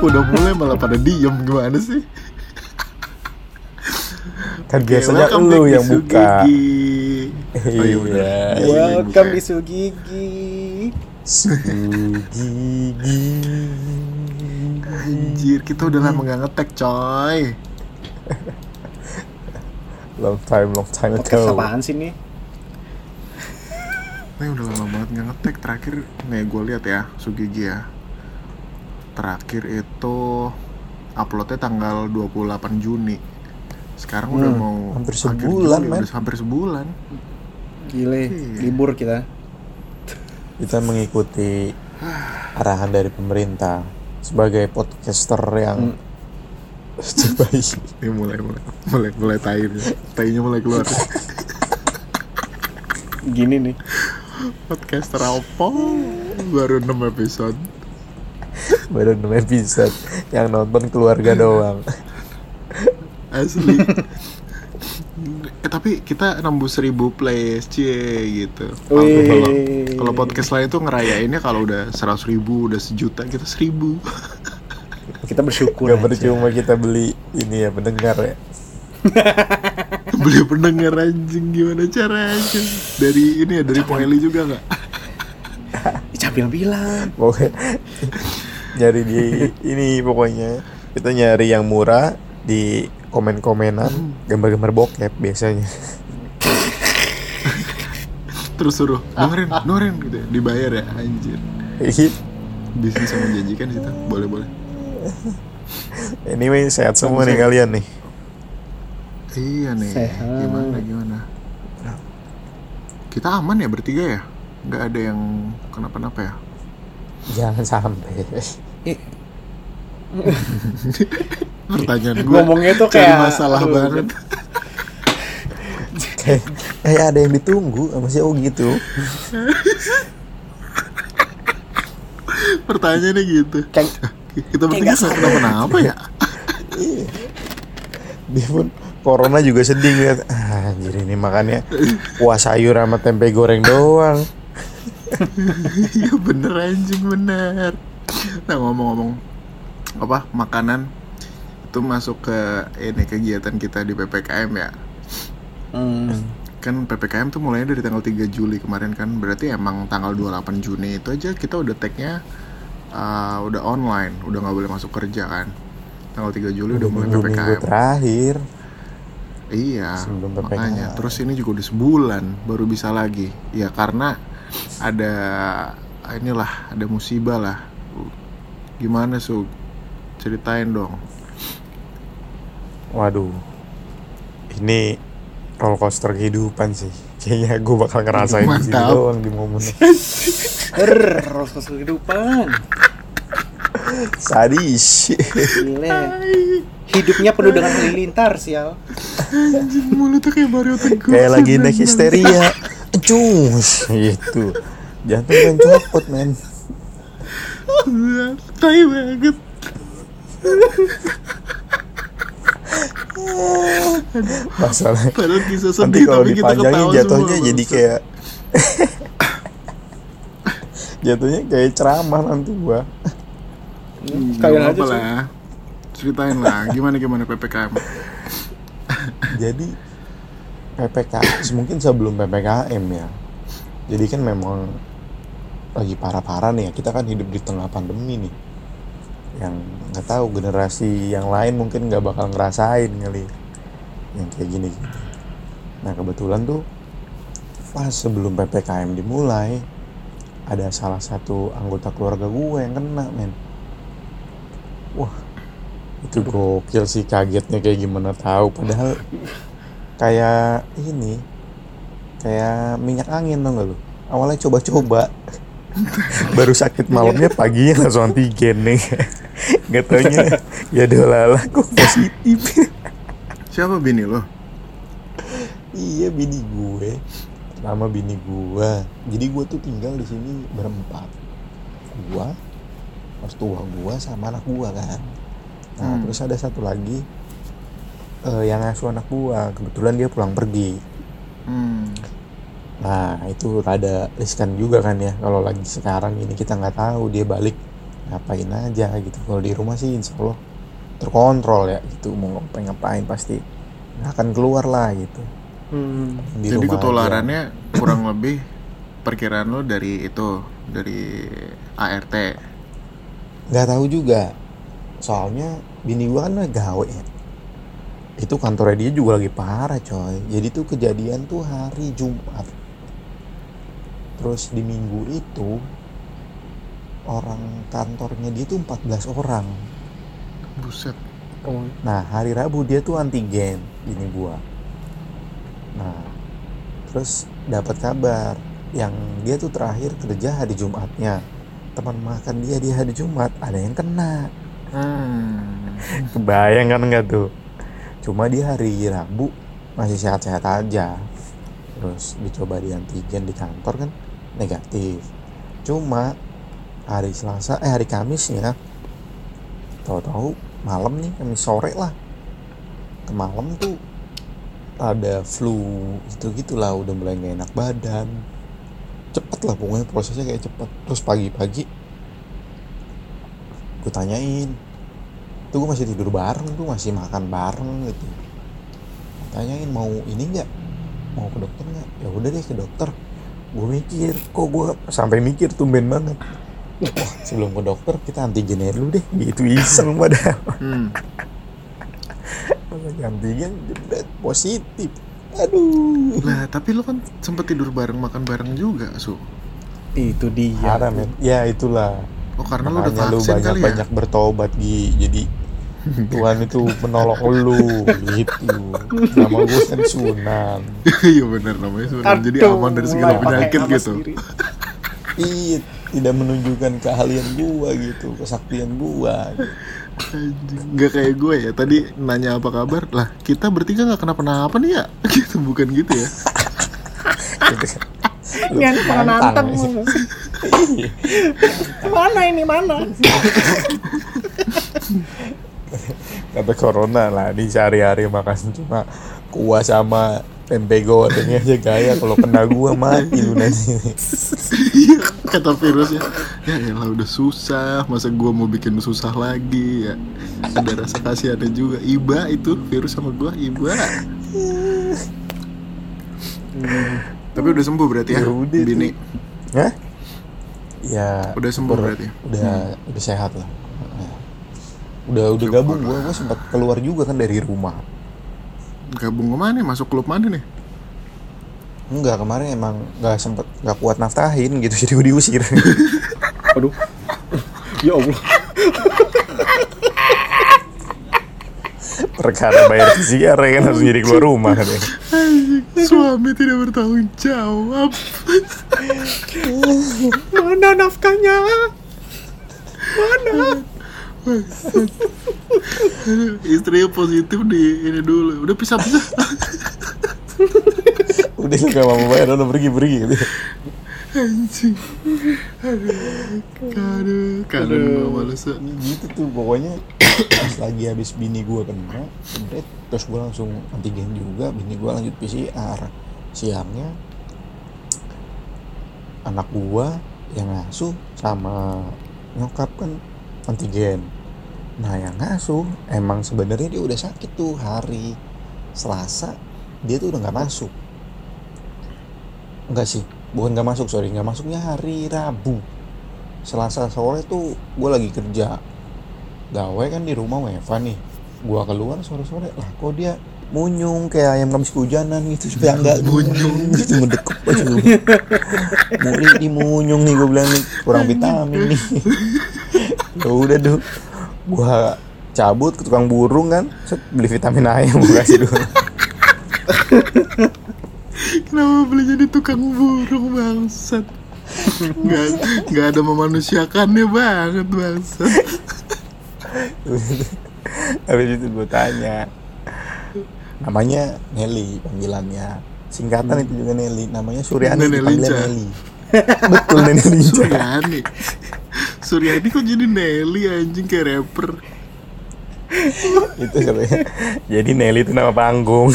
Udah mulai malah pada diem gimana sih? Kan biasanya welcome lu yang buka. Oh, iya. Iya. Iya, iya, Welcome di Sugigi. Sugigi. Anjir, kita udah lama gak ngetek coy. Long time, long time Podcast ago. apaan sih nih? Ini udah lama banget gak ngetek. Terakhir nih gue lihat ya, Sugigi ya. Terakhir itu uploadnya tanggal 28 Juni. Sekarang udah Hmm, mau hampir sebulan, Juli, udah hampir sebulan. Gile, Iya. libur kita. Kita mengikuti arahan dari pemerintah sebagai podcaster yang terbaik. Ini mulai mulai mulai mulai tai nih. Tainya mulai keluar. Gini nih. Podcaster apa? Baru 6 episode. Baru 6 episode yang nonton keluarga doang. Asli. eh, tapi kita nembus 1000 plays cie gitu. Kalau Wih. kalau- kalau podcast lain tuh ngerayainnya kalau udah 100 ribu, udah sejuta kita 1000. Kita bersyukur. Gak percuma kita beli ini ya pendengar ya. Beli pendengar anjing gimana caranya? Dari ini ya dari Poeli juga nggak? Capil bilang. Nyari di ini pokoknya kita nyari yang murah di komen-komenan gambar-gambar bokep biasanya. Terus suruh dengerin, dengerin gitu ya. Dibayar ya anjir. Bisnis yang menjanjikan situ. Boleh boleh. anyway sehat semua nih kalian nih. Iya nih. Sehat. Gimana gimana? Kita aman ya bertiga ya? Nggak ada yang kenapa-napa ya? Jangan sampai. Pertanyaan gue. Ngomongnya tuh kayak- masalah aduh. banget. kayak kayak ada yang ditunggu sama si Oh gitu. Pertanyaannya gitu. kayak Kita bertiga nggak kenapa-napa ya? Dia pun corona juga sedih lihat. Ah, anjir ini makannya kuah sayur sama tempe goreng doang. Iya bener anjing bener. Nah ngomong-ngomong apa makanan itu masuk ke ini kegiatan kita di ppkm ya. hmm, Kan ppkm tuh mulainya dari tanggal 3 Juli kemarin kan. Berarti emang tanggal 28 Juni itu aja kita udah tagnya uh, udah online, udah nggak boleh masuk kerja kan. Tanggal 3 Juli udah mulai minggu, minggu ppkm. terakhir. Iya, Sebelum PPKM. makanya. Terus ini juga udah sebulan baru bisa lagi. Ya karena ada inilah, ada musibah lah. Gimana su? Ceritain dong. Waduh. Ini roller coaster kehidupan sih. Kayaknya gue bakal ngerasain di sini Mantap. doang di momennya. er, rasa kehidupan. Sadis. Gile. Hidupnya penuh dengan halilintar, sial. Anjing mulutnya kayak Teguh. Kayak lagi naik histeria. Cus. Gitu. Jantung main copot men. Tai banget. Masalah. Padahal kisah Nanti sedih kalau tapi kita dipanjangin jatuhnya semua, jadi kayak jatuhnya kayak ceramah nanti gua. Hmm, Gak Kalian aja apa-apa sih. lah. Ceritain lah gimana gimana ppkm. Jadi PPKM mungkin sebelum PPKM ya. Jadi kan memang lagi parah-parah nih ya. Kita kan hidup di tengah pandemi nih. Yang nggak tahu generasi yang lain mungkin nggak bakal ngerasain kali yang kayak gini. -gini. Nah kebetulan tuh pas sebelum PPKM dimulai ada salah satu anggota keluarga gue yang kena men. Wah itu gokil sih kagetnya kayak gimana tahu padahal kayak ini kayak minyak angin tau gak lu? Awalnya coba-coba. Baru sakit malamnya paginya langsung antigen nih. Nggak taunya. Ya dolala kok positif. Siapa bini lo? iya bini gue. Nama bini gue jadi gue tuh tinggal di sini berempat. Gue mertua gue sama anak gue kan. Nah Hmm. terus ada satu lagi eh, yang ngasuh anak gue kebetulan dia pulang pergi Hmm. Nah itu rada riskan juga kan ya kalau lagi sekarang ini kita nggak tahu dia balik ngapain aja gitu kalau di rumah sih insya Allah terkontrol ya gitu mau ngapain ngapain pasti nggak akan keluar lah gitu Hmm. di Jadi aja. ketularannya kurang lebih perkiraan lo dari itu dari ART. nggak tahu juga soalnya bini gua kan gawe ya itu kantornya dia juga lagi parah coy jadi tuh kejadian tuh hari Jumat terus di minggu itu orang kantornya dia tuh 14 orang Buset. Oh. nah hari Rabu dia tuh antigen bini gua nah terus dapat kabar yang dia tuh terakhir kerja hari Jumatnya teman makan dia di hari Jumat ada yang kena Hmm. Kebayang kan nggak tuh? Cuma di hari Rabu masih sehat-sehat aja. Terus dicoba di antigen di kantor kan negatif. Cuma hari Selasa eh hari Kamisnya tahu-tahu malam nih Kamis sore lah. Ke malam tuh ada flu gitu gitulah udah mulai nggak enak badan cepet lah pokoknya prosesnya kayak cepet terus pagi-pagi gue tanyain tuh gue masih tidur bareng tuh masih makan bareng gitu. Tanyain mau ini nggak? Mau ke dokter nggak? Ya udah deh ke dokter. Gue mikir kok gue sampai mikir tumben banget. Wah sebelum ke dokter kita antigen dulu deh. Gitu iseng padahal. Hmm. Antigen jebret positif. Aduh. Lah, tapi lo kan sempet tidur bareng makan bareng juga, Su. Itu dia. Parah men. Ya itulah. Oh, karena lo udah lu vaksin kali ya? bertobat Gi. Jadi Tuhan itu menolong lu gitu nama gue kan Sunan Iya benar namanya Sunan. Jadi aman dari segala penyakit gitu. Iya, tidak menunjukkan keahlian gua gitu, kesaktian gua. Nggak kayak gue ya. Tadi nanya apa kabar? Lah, kita bertiga nggak kenapa-napa nih ya? Gitu, bukan gitu ya? Nyan pernah nantang. ya. Iya. mana ini mana? Kata corona lah di sehari-hari makan cuma kuah sama tempe goreng aja gaya kalau kena gua mati lu nanti. Kata virusnya. Ya elah udah susah, masa gua mau bikin susah lagi ya. Ada rasa kasihannya juga. Iba itu virus sama gua, Iba. Tapi udah sembuh berarti ya, Ya udah Bini. Hah? Ya Udah sembuh ber- berarti. udah udah sehat lah. Udah udah gabung gua, gua sempat keluar juga kan dari rumah. Gabung ke mana nih? Masuk klub mana nih? Enggak kemarin emang nggak sempet nggak kuat naftahin gitu jadi gue diusir. Aduh. Ya Allah. Perkara bayar ya kan harus jadi keluar rumah kan ya. Suami tidak bertanggung jawab. Mana nafkahnya? Istrinya positif di ini dulu. Udah pisah-pisah. Udah gak mau bayar udah pergi pergi gitu. Anjing. Aduh. Gua males. ya. Gitu tuh pokoknya pas lagi habis bini gua kena, terus gua langsung antigen juga, bini gua lanjut PCR. Siangnya anak gua yang ngasuh sama nyokap kan antigen. Nah yang ngasuh emang sebenarnya dia udah sakit tuh hari Selasa dia tuh udah nggak masuk. Enggak sih, bukan nggak masuk sorry nggak masuknya hari Rabu. Selasa sore tuh gue lagi kerja. Gawe kan di rumah WFA nih. Gua keluar sore-sore lah kok dia munyung kayak ayam kamis kehujanan gitu. Supaya enggak munyung. Gitu ngedekep aja muri di munyung nih gue bilang nih kurang vitamin nih. Ya udah tuh gua cabut ke tukang burung kan set, beli vitamin ayam gua kasih dulu Kenapa beli jadi tukang burung bangsat? Nggak, nggak ada memanusiakannya banget bangsat. habis itu gue tanya namanya Nelly panggilannya singkatan itu juga Nelly namanya Suryani Nenek dipanggilnya Linca. Nelly betul Nenek Linca Suryani. Suryani kok jadi Nelly anjing kayak rapper. itu katanya. Jadi Nelly itu nama panggung.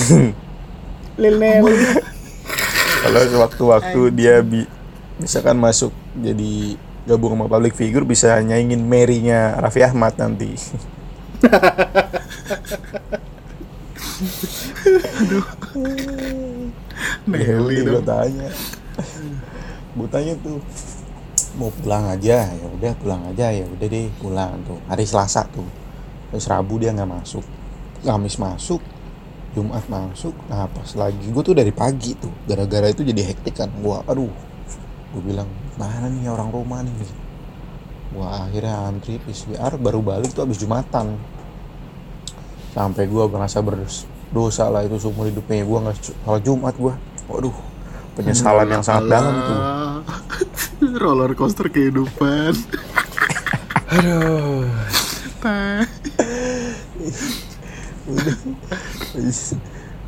Lil Nelly. kalau sewaktu-waktu dia bi misalkan masuk jadi gabung sama public figure bisa nyaingin Mary-nya Raffi Ahmad nanti. Nelly gue tanya. Gue tanya tuh mau pulang aja ya udah pulang aja ya udah deh pulang tuh. Hari Selasa tuh. Terus Rabu dia nggak masuk. Kamis masuk Jumat masuk nah pas lagi gue tuh dari pagi tuh. Gara-gara itu jadi hektik kan. Gua aduh. Gue bilang mana nih orang rumah nih? Gua akhirnya antri PCR baru balik tuh abis Jumatan. Sampai gua merasa berdosa lah itu seumur hidupnya. Gua nggak sholat Jumat gua. Waduh penyesalan yang sangat dalam tuh. Roller coaster kehidupan. Aduh.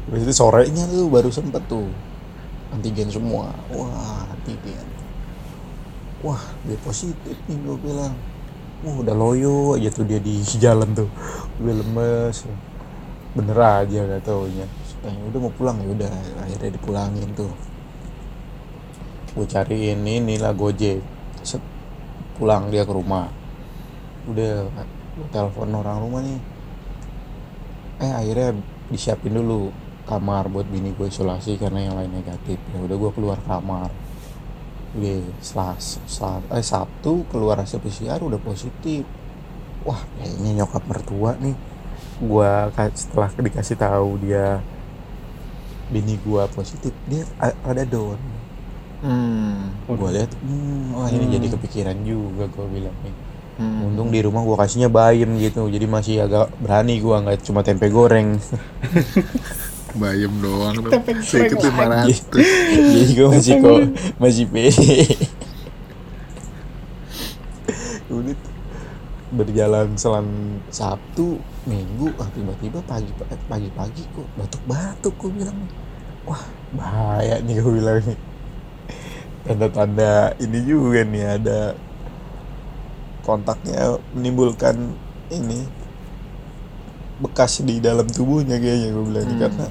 Udah itu sorenya tuh baru sempet tuh. Antigen semua. Wah antigen. Wah dia positif nih gue bilang. Wah udah loyo aja tuh dia di jalan tuh. Udah lemes. Bener aja gak taunya Tanya, udah mau pulang. Ya udah akhirnya dipulangin tuh gue cariin ini lah gojek. Set, pulang dia ke rumah. Udah telepon orang rumah nih. Eh akhirnya disiapin dulu kamar buat bini gue isolasi karena yang lain negatif. Ya udah gue keluar kamar. Udah selas, selas eh sabtu keluar hasil PCR udah positif. Wah kayaknya nyokap mertua nih. Gue setelah dikasih tahu dia bini gue positif dia ada down hmm. gue lihat hmm, wah ini jadi kepikiran juga gue bilang nih Hmm. Untung di rumah gua kasihnya bayam gitu, jadi masih agak berani gua nggak cuma tempe goreng. bayam doang tuh Tempe sedikit goreng lima ratus jadi gua masih kok masih pede. Udah berjalan selang Sabtu, Minggu, ah tiba-tiba pagi pagi-pagi kok batuk-batuk gua bilang. Wah, bahaya nih gua bilang nih. Tanda-tanda ini juga nih ada kontaknya menimbulkan ini bekas di dalam tubuhnya kayaknya gue bilang Hmm. karena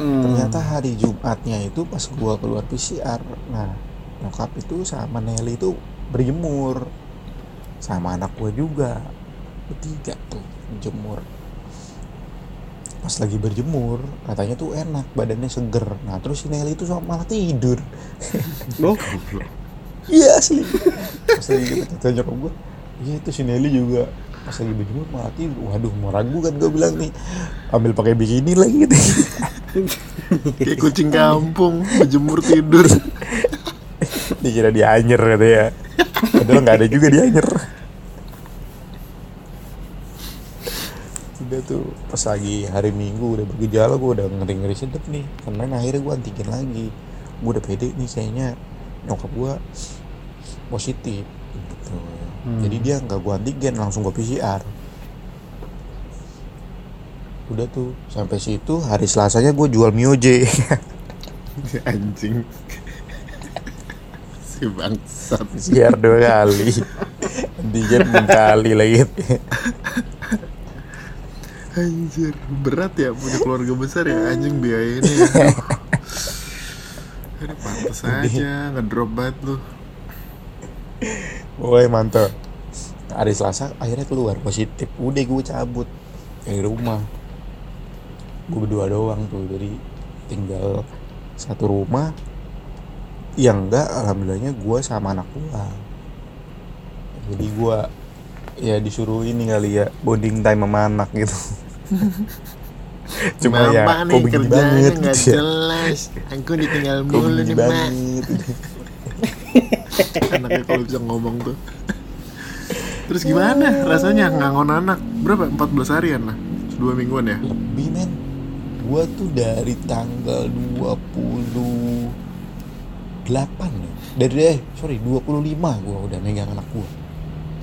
Hmm. ternyata hari Jumatnya itu pas gua keluar PCR nah nyokap itu sama Nelly itu berjemur sama anak gua juga bertiga tuh jemur pas lagi berjemur katanya tuh enak badannya seger nah terus si Nelly itu malah tidur Loh, Iya asli. Pas lagi kita tanya nyokap gue, iya itu si Nelly juga pas lagi berjemur malah tidur. Waduh, mau ragu kan gue bilang nih, ambil pakai bikini lagi gitu. kayak kucing kampung berjemur tidur Dikira dia anyer kata ya. Padahal nggak ada juga dia anyer. Udah tuh pas lagi hari Minggu udah bergejala gue udah ngeri ngeri sedep nih. Karena akhirnya gue antigen lagi. Gue udah pede nih kayaknya nyokap gue positif gitu. Jadi dia nggak gue antigen langsung gue PCR. Udah tuh sampai situ hari Selasanya gue jual mioje. anjing si bangsat PCR dua kali. Antigen kali lagi. anjir berat ya punya keluarga besar ya anjing biaya ini ya. Aduh, pantas aja ngedrop banget lu Woi mantap. Hari Selasa akhirnya keluar positif. Udah gue cabut dari rumah. Gue berdua doang tuh. Jadi tinggal satu rumah. Yang enggak alhamdulillahnya gue sama anak gue. Jadi gue ya disuruh ini kali ya bonding time sama anak gitu. Cuma ya Mama kok begini banget nggak gitu ya. jelas. Aku ditinggal mulu nih mak banget. anaknya kalau bisa ngomong tuh. Terus gimana rasanya ngangon anak? Berapa? 14 harian lah. Dua mingguan ya? Lebih men. Gua tuh dari tanggal 28 ya. Dari eh sorry 25 gua udah megang anak gua.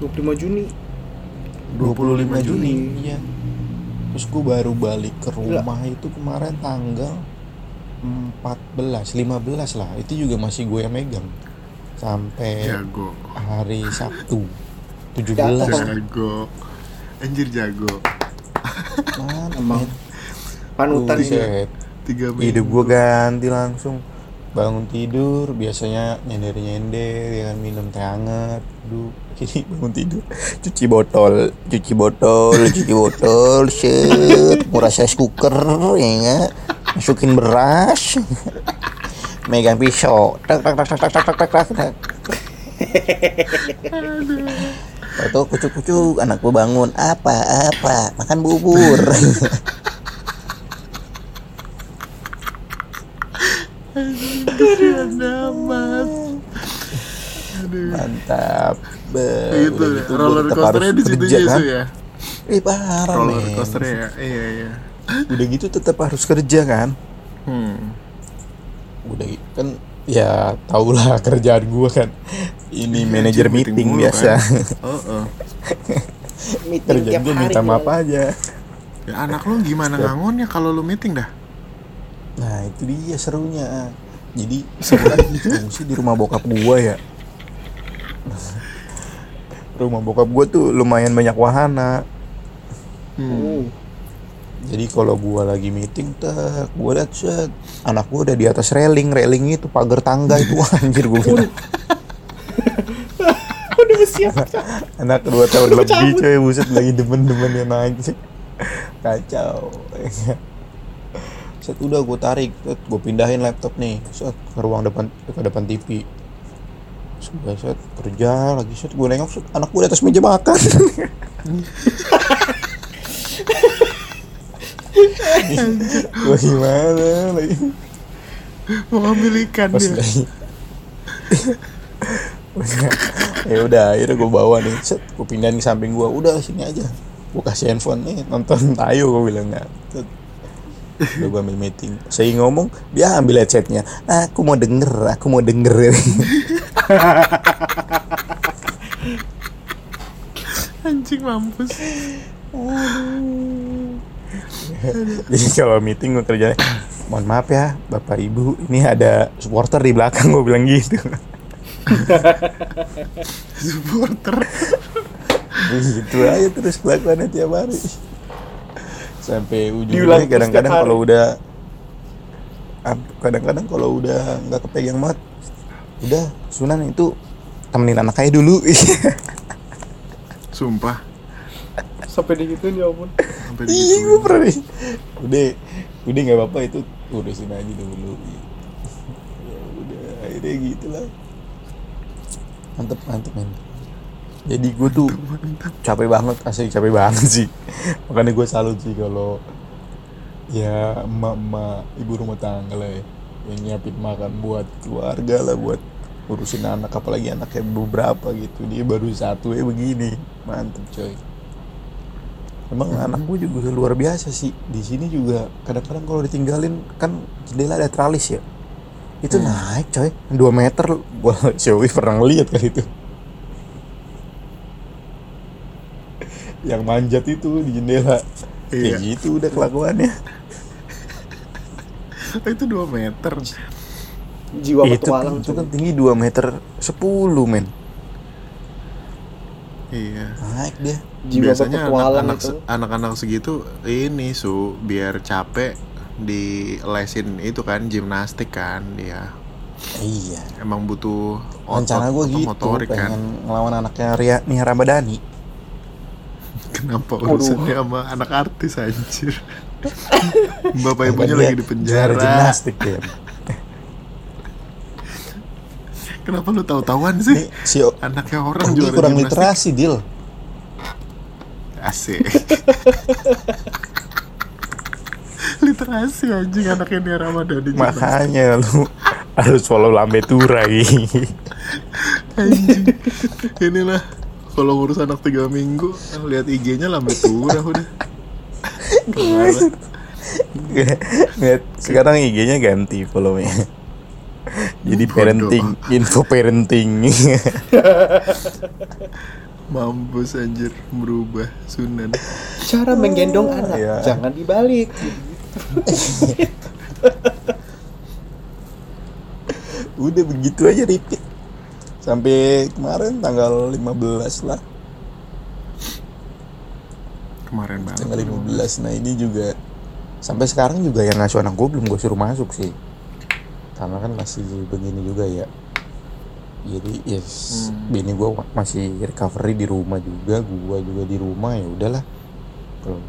25 Juni. 25 Juni iya terus gua baru balik ke rumah itu kemarin tanggal 14 15 lah. Itu juga masih gue yang megang. Sampai jago. hari Sabtu Jatuh. 17 jago. Anjir jago. Man, Emang. Panutan sih. Buset. tiga minggu. Hidup gue ganti langsung. Bangun tidur biasanya nyender nyender ya kan minum teh hangat duduk kini bangun tidur cuci botol cuci botol cuci botol set nguras rice cooker ya nggak masukin beras megang pisau tak tak tak tak tak tak tak tak tak. Atau kucuk-kucuk anak gua bangun apa apa? Makan bubur. Ada mas. mantap Be, Itu udah gitu gua roller coasternya di situ kerja, ya, kan? Ya. Eh parah Roller men. coasternya ya. Iya iya. Udah gitu tetap harus kerja kan Hmm. Udah gitu kan Ya tau lah kerjaan gua kan Ini Iya, manajer meeting, mulu biasa kan. Oh, oh. Meeting Kerjaan hari. minta maaf aja Ya anak lo gimana ngangonnya kalau lo meeting dah? Nah itu dia serunya Jadi sebenarnya fungsi di rumah bokap gua ya Rumah bokap gua tuh lumayan banyak wahana Hmm. Jadi kalau gua lagi meeting tak gua liat set anak gua udah di atas railing, railing itu pagar tangga itu anjir gua bilang. Udah siap. Anak dua tahun lebih coy buset lagi demen-demennya naik sih. Kacau. Set udah gua tarik, set gua pindahin laptop nih, set ke ruang depan ke depan TV. Sudah set kerja lagi set gua nengok set anak gua di atas meja makan. Gua gimana lagi? Mau ngambil ikan pas dia. lagi. Ya udah akhirnya gue bawa nih set gue pindahin ke samping gue udah sini aja. Gue kasih handphone. Nih nonton tayo gue bilang nggak Set. udah gue ambil meeting. Saya ngomong dia ambil headsetnya. Aku mau denger aku mau denger Anjing mampus. jadi kalau meeting gue kerjanya mohon maaf ya bapak ibu ini ada supporter di belakang gue bilang gitu Supporter. gitu aja terus kelakuannya tiap hari sampai ujungnya kadang-kadang kalau udah kadang-kadang kalau udah nggak kepegang banget udah Sunan itu temenin anak aja dulu. Sumpah. Sampai digituin ya ampun. Sampai iya gue pernah nih udah udah nggak apa-apa itu urusin aja dulu. Ya udah akhirnya gitu lah mantep mantep. Men jadi gue tuh Mantap. capek banget asli capek banget sih. Makanya gue salut sih kalau ya emak-emak ibu rumah tangga lah ya yang nyiapin makan buat keluarga lah buat urusin anak apalagi anaknya beberapa gitu. Dia baru satu ya begini. Mantep coy. Emang anak gue juga luar biasa sih. Di sini juga kadang-kadang kalau ditinggalin kan jendela ada tralis ya. Itu naik coy. 2 meter. Gua Xiaomi pernah ngeliat kali itu. Yang manjat itu di jendela. Iya. kayak gitu udah kelakuannya Oh, itu 2 meter. Jiwa itu, petualang itu kan tinggi 2 meter 10 men Iya. naik dia Jiwa Biasanya anak-anak anak-anak segitu ini su biar capek di lesin itu kan gimnastik kan dia. iya Emang butuh rencana gue otot, gitu motorik pengen kan. ngelawan anaknya Ria Nia Ramadhani Kenapa urusannya sama anak artis anjir? Bapak ibunya lagi di penjara. gimnastik ya Kenapa lu tahu-tahuan Ini sih? si Anaknya orang juara kurang gimnastik. literasi deal Asik. literasi anjing anaknya Nia Ramadhani. gimnastik. makanya lu harus follow lambe turai Anjing. Inilah kalau ngurus anak tiga minggu lihat IG-nya lambe turah udah. Lihat, sekarang IG-nya ganti follownya jadi Bodoh. parenting info parenting Mampus anjir berubah Sunan. Cara menggendong anak, Iya. jangan dibalik. udah begitu aja repeat sampai kemarin tanggal 15 lah Kemarin banget. tanggal 15 nah ini juga sampai sekarang juga yang ngasuh anak gue belum gue suruh masuk sih. Karena kan masih begini juga ya. Jadi yes Hmm. bini gue masih recovery di rumah juga gue juga di rumah ya udahlah. Kalau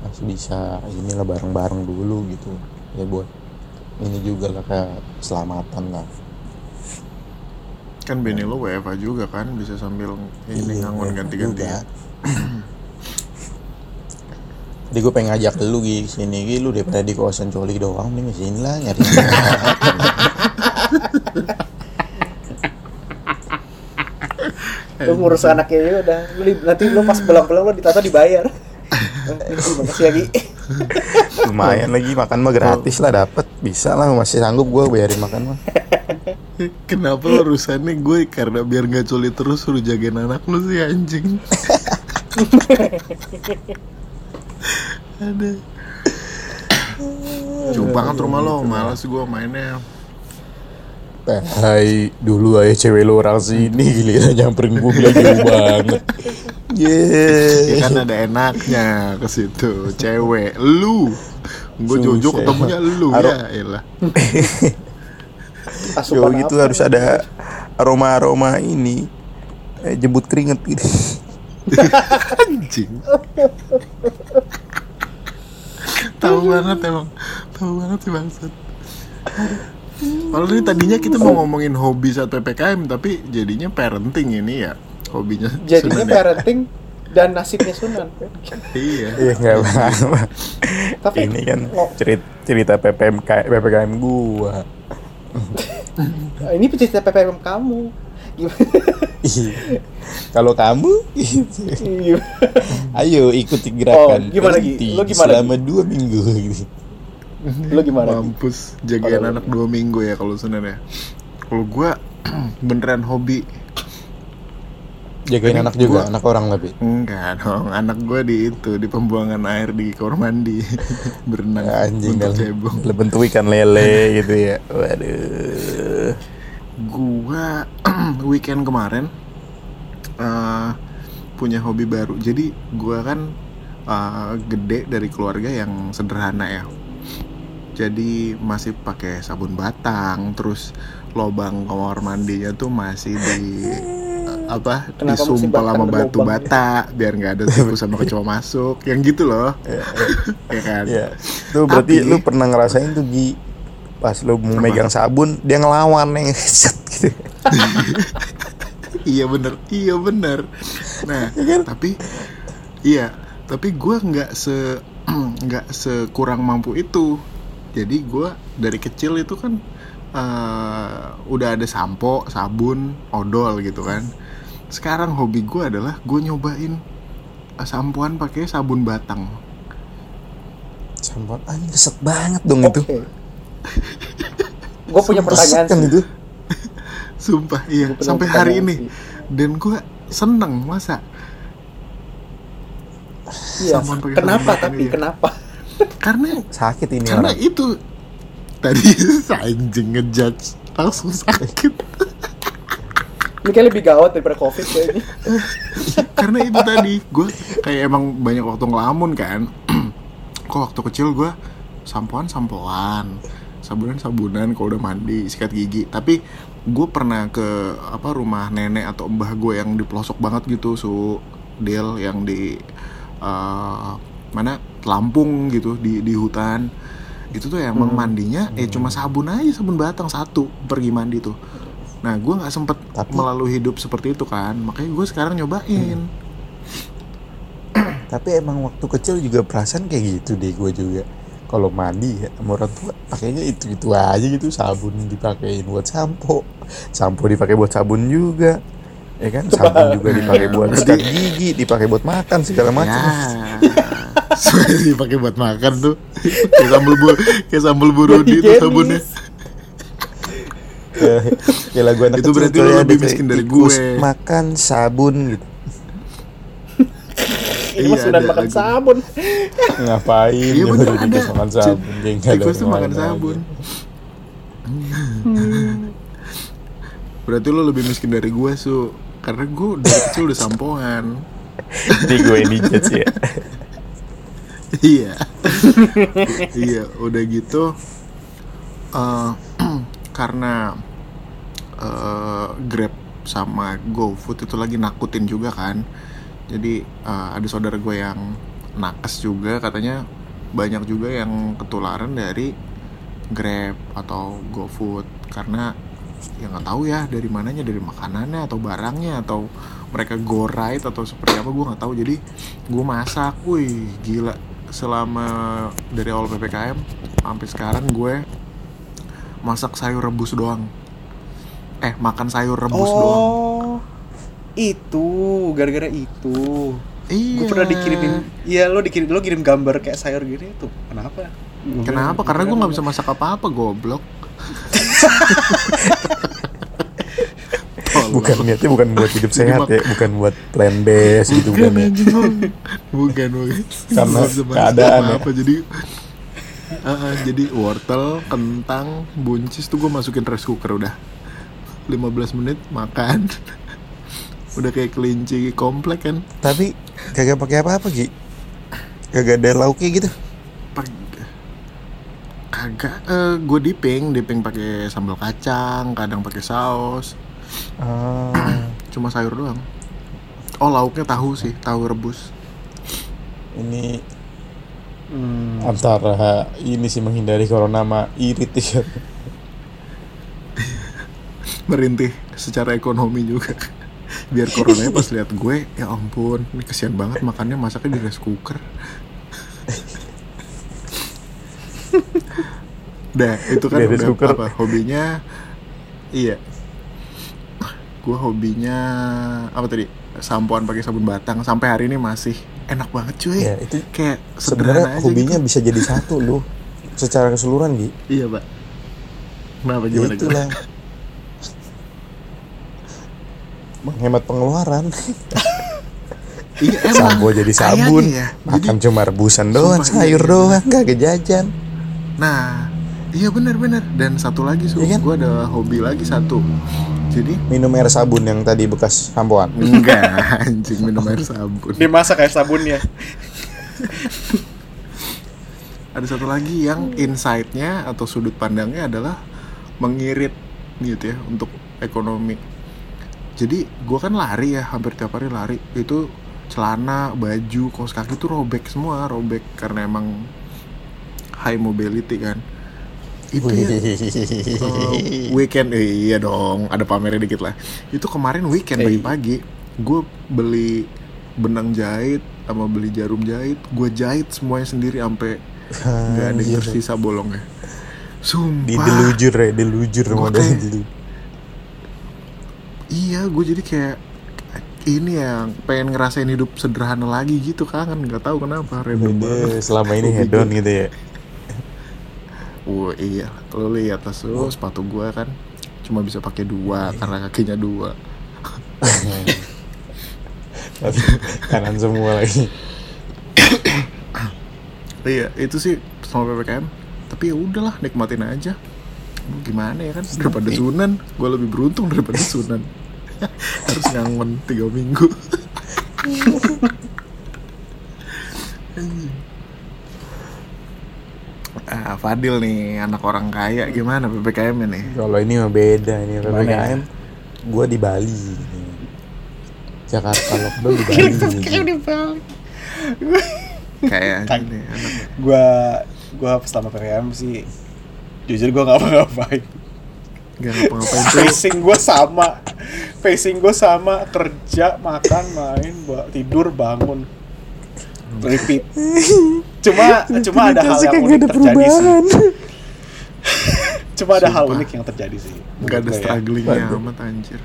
masih bisa inilah bareng-bareng dulu gitu. Ya buat ini juga lah kayak keselamatan lah. Kan bini lo WFA juga kan bisa sambil ini Iya, ngangon ganti-ganti. Jadi gue pengen ngajak lu Gi sini Gi lu daripada di kawasan coli doang mending ke sini lah nyari Lu ngurus anaknya ya udah. Lu li- nanti lu pas pulang-pulang lu ditato dibayar. Terima kasih ya, Gi. lumayan lagi makan mah gratis lah dapet bisa lah masih sanggup gue bayarin makan mah Kenapa lo urusannya gue karena biar nggak coli terus suruh jagain anak lu sih anjing. Ada. Jauh banget rumah lo, males gue mainnya. Eh, Hai dulu aja cewek lu orang sini giliran nyamperin gue bilang jauh banget Ya Yeay kan ada enaknya ke situ, cewek, lu. Gue jojo ketemunya lu Aro- ya, elah. Jauh gitu harus ada aroma-aroma ini eh, jembut keringet gitu Anjing. Tahu banget emang, tahu banget sih bangsat. Kalau ini tadinya kita mau ngomongin hobi saat ppkm, tapi jadinya parenting ini ya hobinya. Jadinya Sunan ya? parenting dan nasibnya Sunan. Iya. Iya nggak apa-apa. Tapi Ini kan cerita cerita PPMK PPKM gua. ini cerita PPM kamu. Iya. Kalau kamu, gitu. Iya. ayo ikuti gerakan Oh, gimana, Gi? berhenti Lo gimana, selama dua minggu. Gitu. Lu gimana? Gi? Mampus jagain Kalau- anak dua minggu ya kalau Sunan ya. Kalau gua beneran hobi Jagain Ini anak juga, gua- anak orang tapi. Enggak dong, anak gue di itu di pembuangan air di kamar mandi berenang Anjing cebong. le- bentuk ikan lele gitu ya. Waduh. Gua weekend kemarin eh, punya hobi baru. Jadi gua kan eh, gede dari keluarga yang sederhana ya. Jadi masih pakai sabun batang, terus lobang kamar mandinya tuh masih di apa Kenapa mesti disumpal sama batu lubang? bata biar nggak ada tikus sama kecoa masuk yang gitu loh ya kan Ya, tuh berarti Tapi- lu pernah ngerasain tuh Gi pas lu mau megang sabun dia ngelawan nih set gitu. iya bener iya bener. Nah tapi iya tapi gua nggak se nggak sekurang mampu itu. Jadi gua dari kecil itu kan eh, udah ada sampo sabun odol gitu kan. Sekarang hobi gua adalah gue nyobain sampoan pakai sabun batang. Anjing keset banget dong itu. Gue punya pertanyaan kan sih. itu. sumpah iya sampai hari ini sih. dan gua seneng masa Iya. Kenapa tapi iya. kenapa? karena Sakit ini karena orang. itu tadi anjing ngejudge langsung sakit Ini kayak lebih gawat daripada COVID kayaknya. karena itu tadi gue kayak emang banyak waktu ngelamun kan kok waktu kecil gue sampoan sampoan sabunan sabunan kalau udah mandi sikat gigi. Tapi gue pernah ke apa rumah nenek atau mbah gue yang di pelosok banget gitu su. Del yang di eh, mana? Lampung gitu di di hutan. Itu tuh emang Hmm. mandinya eh cuma sabun aja sabun batang satu pergi mandi tuh. Nah gue nggak sempet Tapi- melalui hidup seperti itu kan makanya gue sekarang nyobain. Tapi emang waktu kecil juga perasaan kayak gitu deh gue juga. Kalau mandi ya sama orang tua pakainya itu itu aja gitu sabun dipakein buat sampo, sampo dipakai buat sabun juga, ya kan sabun juga dipakai buat sikat gigi, dipakai buat makan segala macam. Ya. Dipakai buat makan tuh. Kayak sambal bu kayak sambal burudi tuh Higienis. sabunnya. Kayak lagu anak Itu berarti ya, lebih miskin dari gue. Makan sabun gitu. Ini Iya, sudah ada makan lagu. sabun. Ngapain? Iya ya, bener udah ada. makan sabun. Tikus tuh makan sabun. Berarti lu lebih miskin dari gue, Su. Karena gue dari kecil udah sampoan. Ini gue ini judge ya. iya. iya, udah gitu eh karena eh, Grab sama GoFood itu lagi nakutin juga kan jadi eh, ada saudara gue yang nakes juga katanya banyak juga yang ketularan dari Grab atau GoFood. Karena ya nggak tahu ya dari mananya dari makanannya atau barangnya atau mereka go right atau seperti apa gue nggak tahu. Jadi gue masak wih gila. Selama dari awal ppkm sampai sekarang gue masak sayur rebus doang. Eh makan sayur rebus doang. Oh itu gara-gara itu. Iya. gue pernah dikirimin iya lo dikirim lo kirim gambar kayak sayur gini tuh kenapa? Kenapa? Karena gue nggak bisa masak apa-apa goblok. Bukan niatnya bukan buat hidup sehat ya bukan buat plan base gitu bukan bukan ya bukan bukan bukan masak keadaan ya. apa jadi Ah, ah, jadi wortel kentang buncis tuh gue masukin rice cooker udah. 15 menit makan udah kayak kelinci komplek kan? Tapi kagak pakai apa-apa Gi kagak ada lauknya gitu. Kagak eh gue dipping dipping pakai sambal kacang kadang pakai saus. Ah, cuma sayur doang. Oh lauknya tahu sih tahu rebus. Ini Hmm. antara ini sih menghindari corona sama irit merintih secara ekonomi juga biar coronanya pas lihat gue ya ampun ini kesian banget makannya masaknya di rice cooker. Dah, itu kan udah cooker. apa hobinya iya. Gue hobinya apa tadi sampoan pakai sabun batang. Sampai hari ini masih enak banget cuy. Ya itu kayak sebenarnya sederhana aja hobinya gitu. bisa jadi satu loh secara keseluruhan Gi. Iya pak. Kenapa gimana itulah menghemat pengeluaran iya emang sampo jadi sabun ya. jadi makan cuma rebusan doang Sumpah, sayur iya. doang kagak jajan Nah, iya benar-benar. Dan satu lagi, Su, Iya kan? gue ada hobi lagi satu. Jadi minum air sabun yang tadi bekas sampoan enggak anjing minum air sabun. dimasak kayak sabunnya Ada satu lagi yang insight-nya atau sudut pandangnya adalah mengirit gitu ya untuk ekonomi. Jadi gue kan lari ya hampir tiap hari lari. Itu celana, baju, kaos kaki tuh robek semua, robek karena emang high mobility kan. Itu ya Uh, weekend eh, iya dong ada pamernya dikit lah. Itu kemarin weekend Eh. pagi-pagi gue beli benang jahit sama beli jarum jahit. Gue jahit semuanya sendiri sampai nggak ada yang tersisa bolongnya. Di sumpah. Delujur ya kayak- dulu iya gue jadi kayak ini yang pengen ngerasain hidup sederhana lagi gitu kangen nggak tahu kenapa random banget selama ini hedon gitu ya Wah iya, lo lihat tas lo sepatu gue kan cuma bisa pakai dua karena kakinya dua. Kanan semua lagi Iya, itu sih selama ppkm. Tapi ya udahlah, nikmatin aja. Gimana ya kan? Daripada sunan, gue lebih beruntung daripada sunan. Harus ngangon tiga minggu. Ah, Fadil nih, anak orang kaya gimana ppkm nih? kalau ini mah beda ini ppkm gue di Bali Jakarta lockdown di Bali Kayak ini anak gua gua selama PPKM sih jujur gua nggak apa-ngapain gak ngapa-ngapain tuh. facing gua sama facing gua sama kerja makan main ba- tidur bangun repeat cuma cuma ada hal yang unik terjadi sih cuma ada hal unik yang terjadi sih Gak ada ya. strugglingnya Waduh. amat anjir.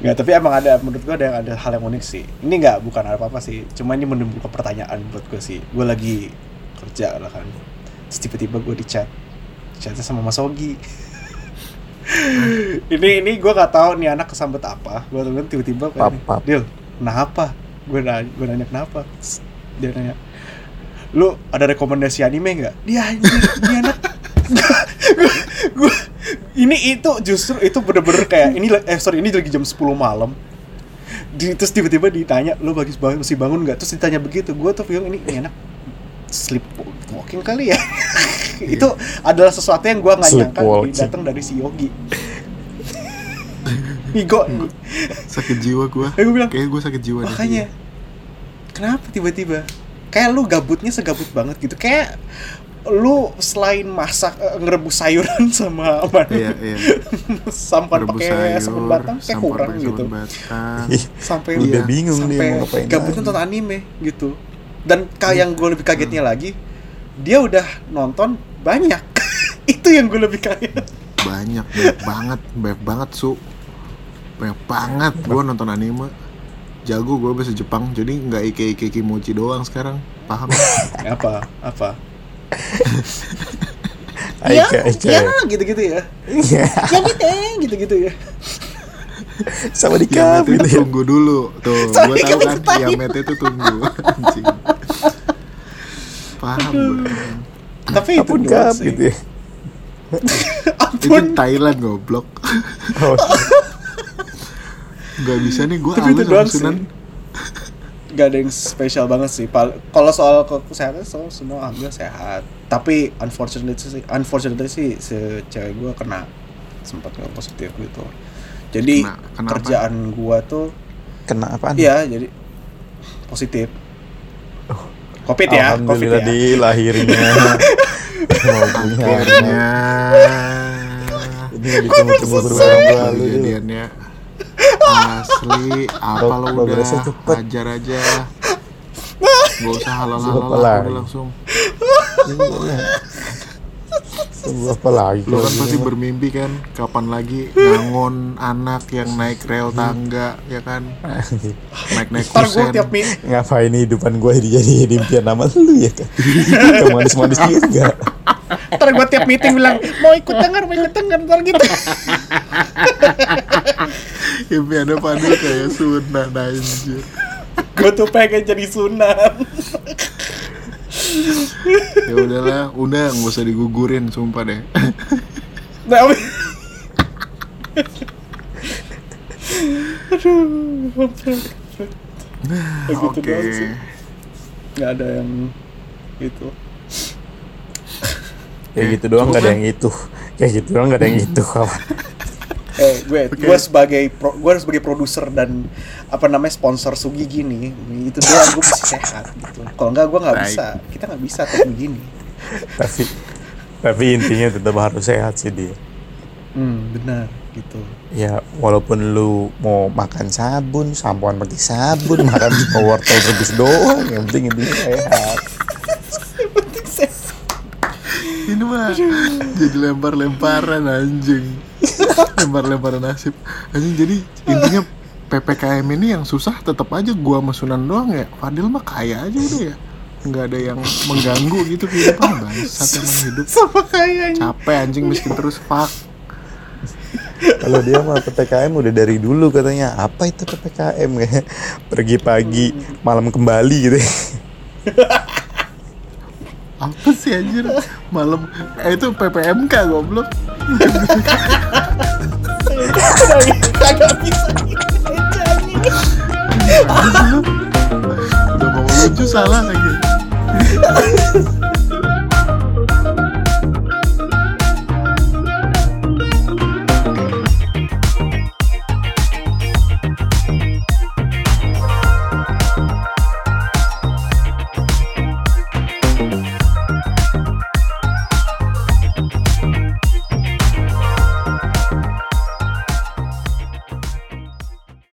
Nggak, tapi emang ada menurut gua ada yang ada hal yang unik sih. Ini nggak bukan apa apa sih, cuma ini menimbulkan pertanyaan buat gue sih. Gue lagi kerja lah kan, terus tiba-tiba gue di chat, chatnya sama Mas Ogi. ini ini gue nggak tahu nih anak kesambet apa. Gue tuh tiba-tiba kayak. Dil, kenapa? Gue nanya, gue nanya kenapa? Terus Dia nanya, lu ada rekomendasi anime nggak? Dia anjir, dia anak gue ini itu justru itu bener-bener kayak ini eh sorry ini lagi jam 10 malam di, terus tiba-tiba ditanya lo bagi masih bangun nggak terus ditanya begitu gue tuh bingung ini, ini anak sleep walking kali ya. Itu adalah sesuatu yang gua nggak nyangka Sleepwalking. datang dari si Yogi. Igo. Sakit jiwa gue Eh, gua bilang, kayak gue sakit jiwa makanya kenapa tiba-tiba? Kayak lu gabutnya segabut banget gitu. Kayak lu selain masak eh, ngerebus sayuran sama apa iya iya. Sampan pakai sabun batang kayak kurang gitu. batang. Sampai udah Iya. bingung dia sampai mau ngapain gabutnya nonton anime gitu dan kayak yang gue lebih kagetnya lagi dia udah nonton banyak. Itu yang gue lebih kaget. Banyak banyak banget banyak banget su. Banyak banget. Gue nonton anime. Jago gue bahasa Jepang. Jadi nggak ike ike kimochi doang sekarang. Paham? Apa? Apa? Aika, Aika. ya. gitu-gitu ya. Iya. ya gitu gitu-gitu ya Sama di gitu ya. tunggu dulu tuh gue tahu kan. Yamet itu tunggu anjing paham gue tapi itu Apun kap sih. gitu ya. itu Thailand goblok Oh, nggak bisa nih gue Tapi itu doang sih. Gak ada yang spesial banget sih. Kalau soal ke- kesehatan, so, semua alhamdulillah sehat. Tapi unfortunately sih, unfortunately sih, si cewek gue kena sempat nggak positif gitu. Jadi Kena- kena apa? kerjaan gua tuh, kena apaan? iya jadi positif. Covid ya, covid ya. punya anak. akhirnya Ini ditunggu-tunggu berulang lalu. kejadiannya asli apa lo progresnya udah cepet. hajar aja gak usah halal halal langsung apa lagi? lo kan pasti bermimpi kan kapan lagi ngangon anak yang naik rel tangga ya kan naik naik kusen Ngapain hidupan gue jadi impian nama lu ya kan? Kamu manis-manis juga. ntar gue tiap meeting bilang mau ikut denger, mau ikut denger, ntar gitu. impiannya padahal kayak sunan anjir gue tuh pengen jadi sunan. Ya udahlah udah nggak usah digugurin sumpah deh Nah, Aduh, Ya oke sih. Nggak ada yang gitu. Kayak gitu doang gak ada yang itu. Kayak gitu doang gak ada yang itu kawan. Eh, gue Oke. gue sebagai pro, gue sebagai produser dan apa namanya sponsor Sugi gini, itu doang gue mesti sehat gitu. Kalau nggak gue nggak bisa. Kita nggak bisa kayak begini. Tapi tapi intinya tetap harus sehat sih dia. Hmm, benar gitu. Ya walaupun lu mau makan sabun, sampoan pakai sabun, makan cuma wortel rebus doang, yang penting intinya sehat. ini mah jadi lempar-lemparan anjing lempar-lemparan nasib anjing jadi intinya ppkm ini yang susah tetap aja gua sama Sunan doang ya Fadil mah kaya aja udah ya nggak ada yang mengganggu gitu kehidupan bangsat emang hidup Sama kayaknya. capek anjing miskin terus fuck Kalau dia mah PPKM udah dari dulu katanya. Apa itu PPKM ya? Pergi pagi, malam kembali gitu. apa sih anjir? Malam. Eh itu ppmk goblok Kagak bisa udah mau lucu salah lagi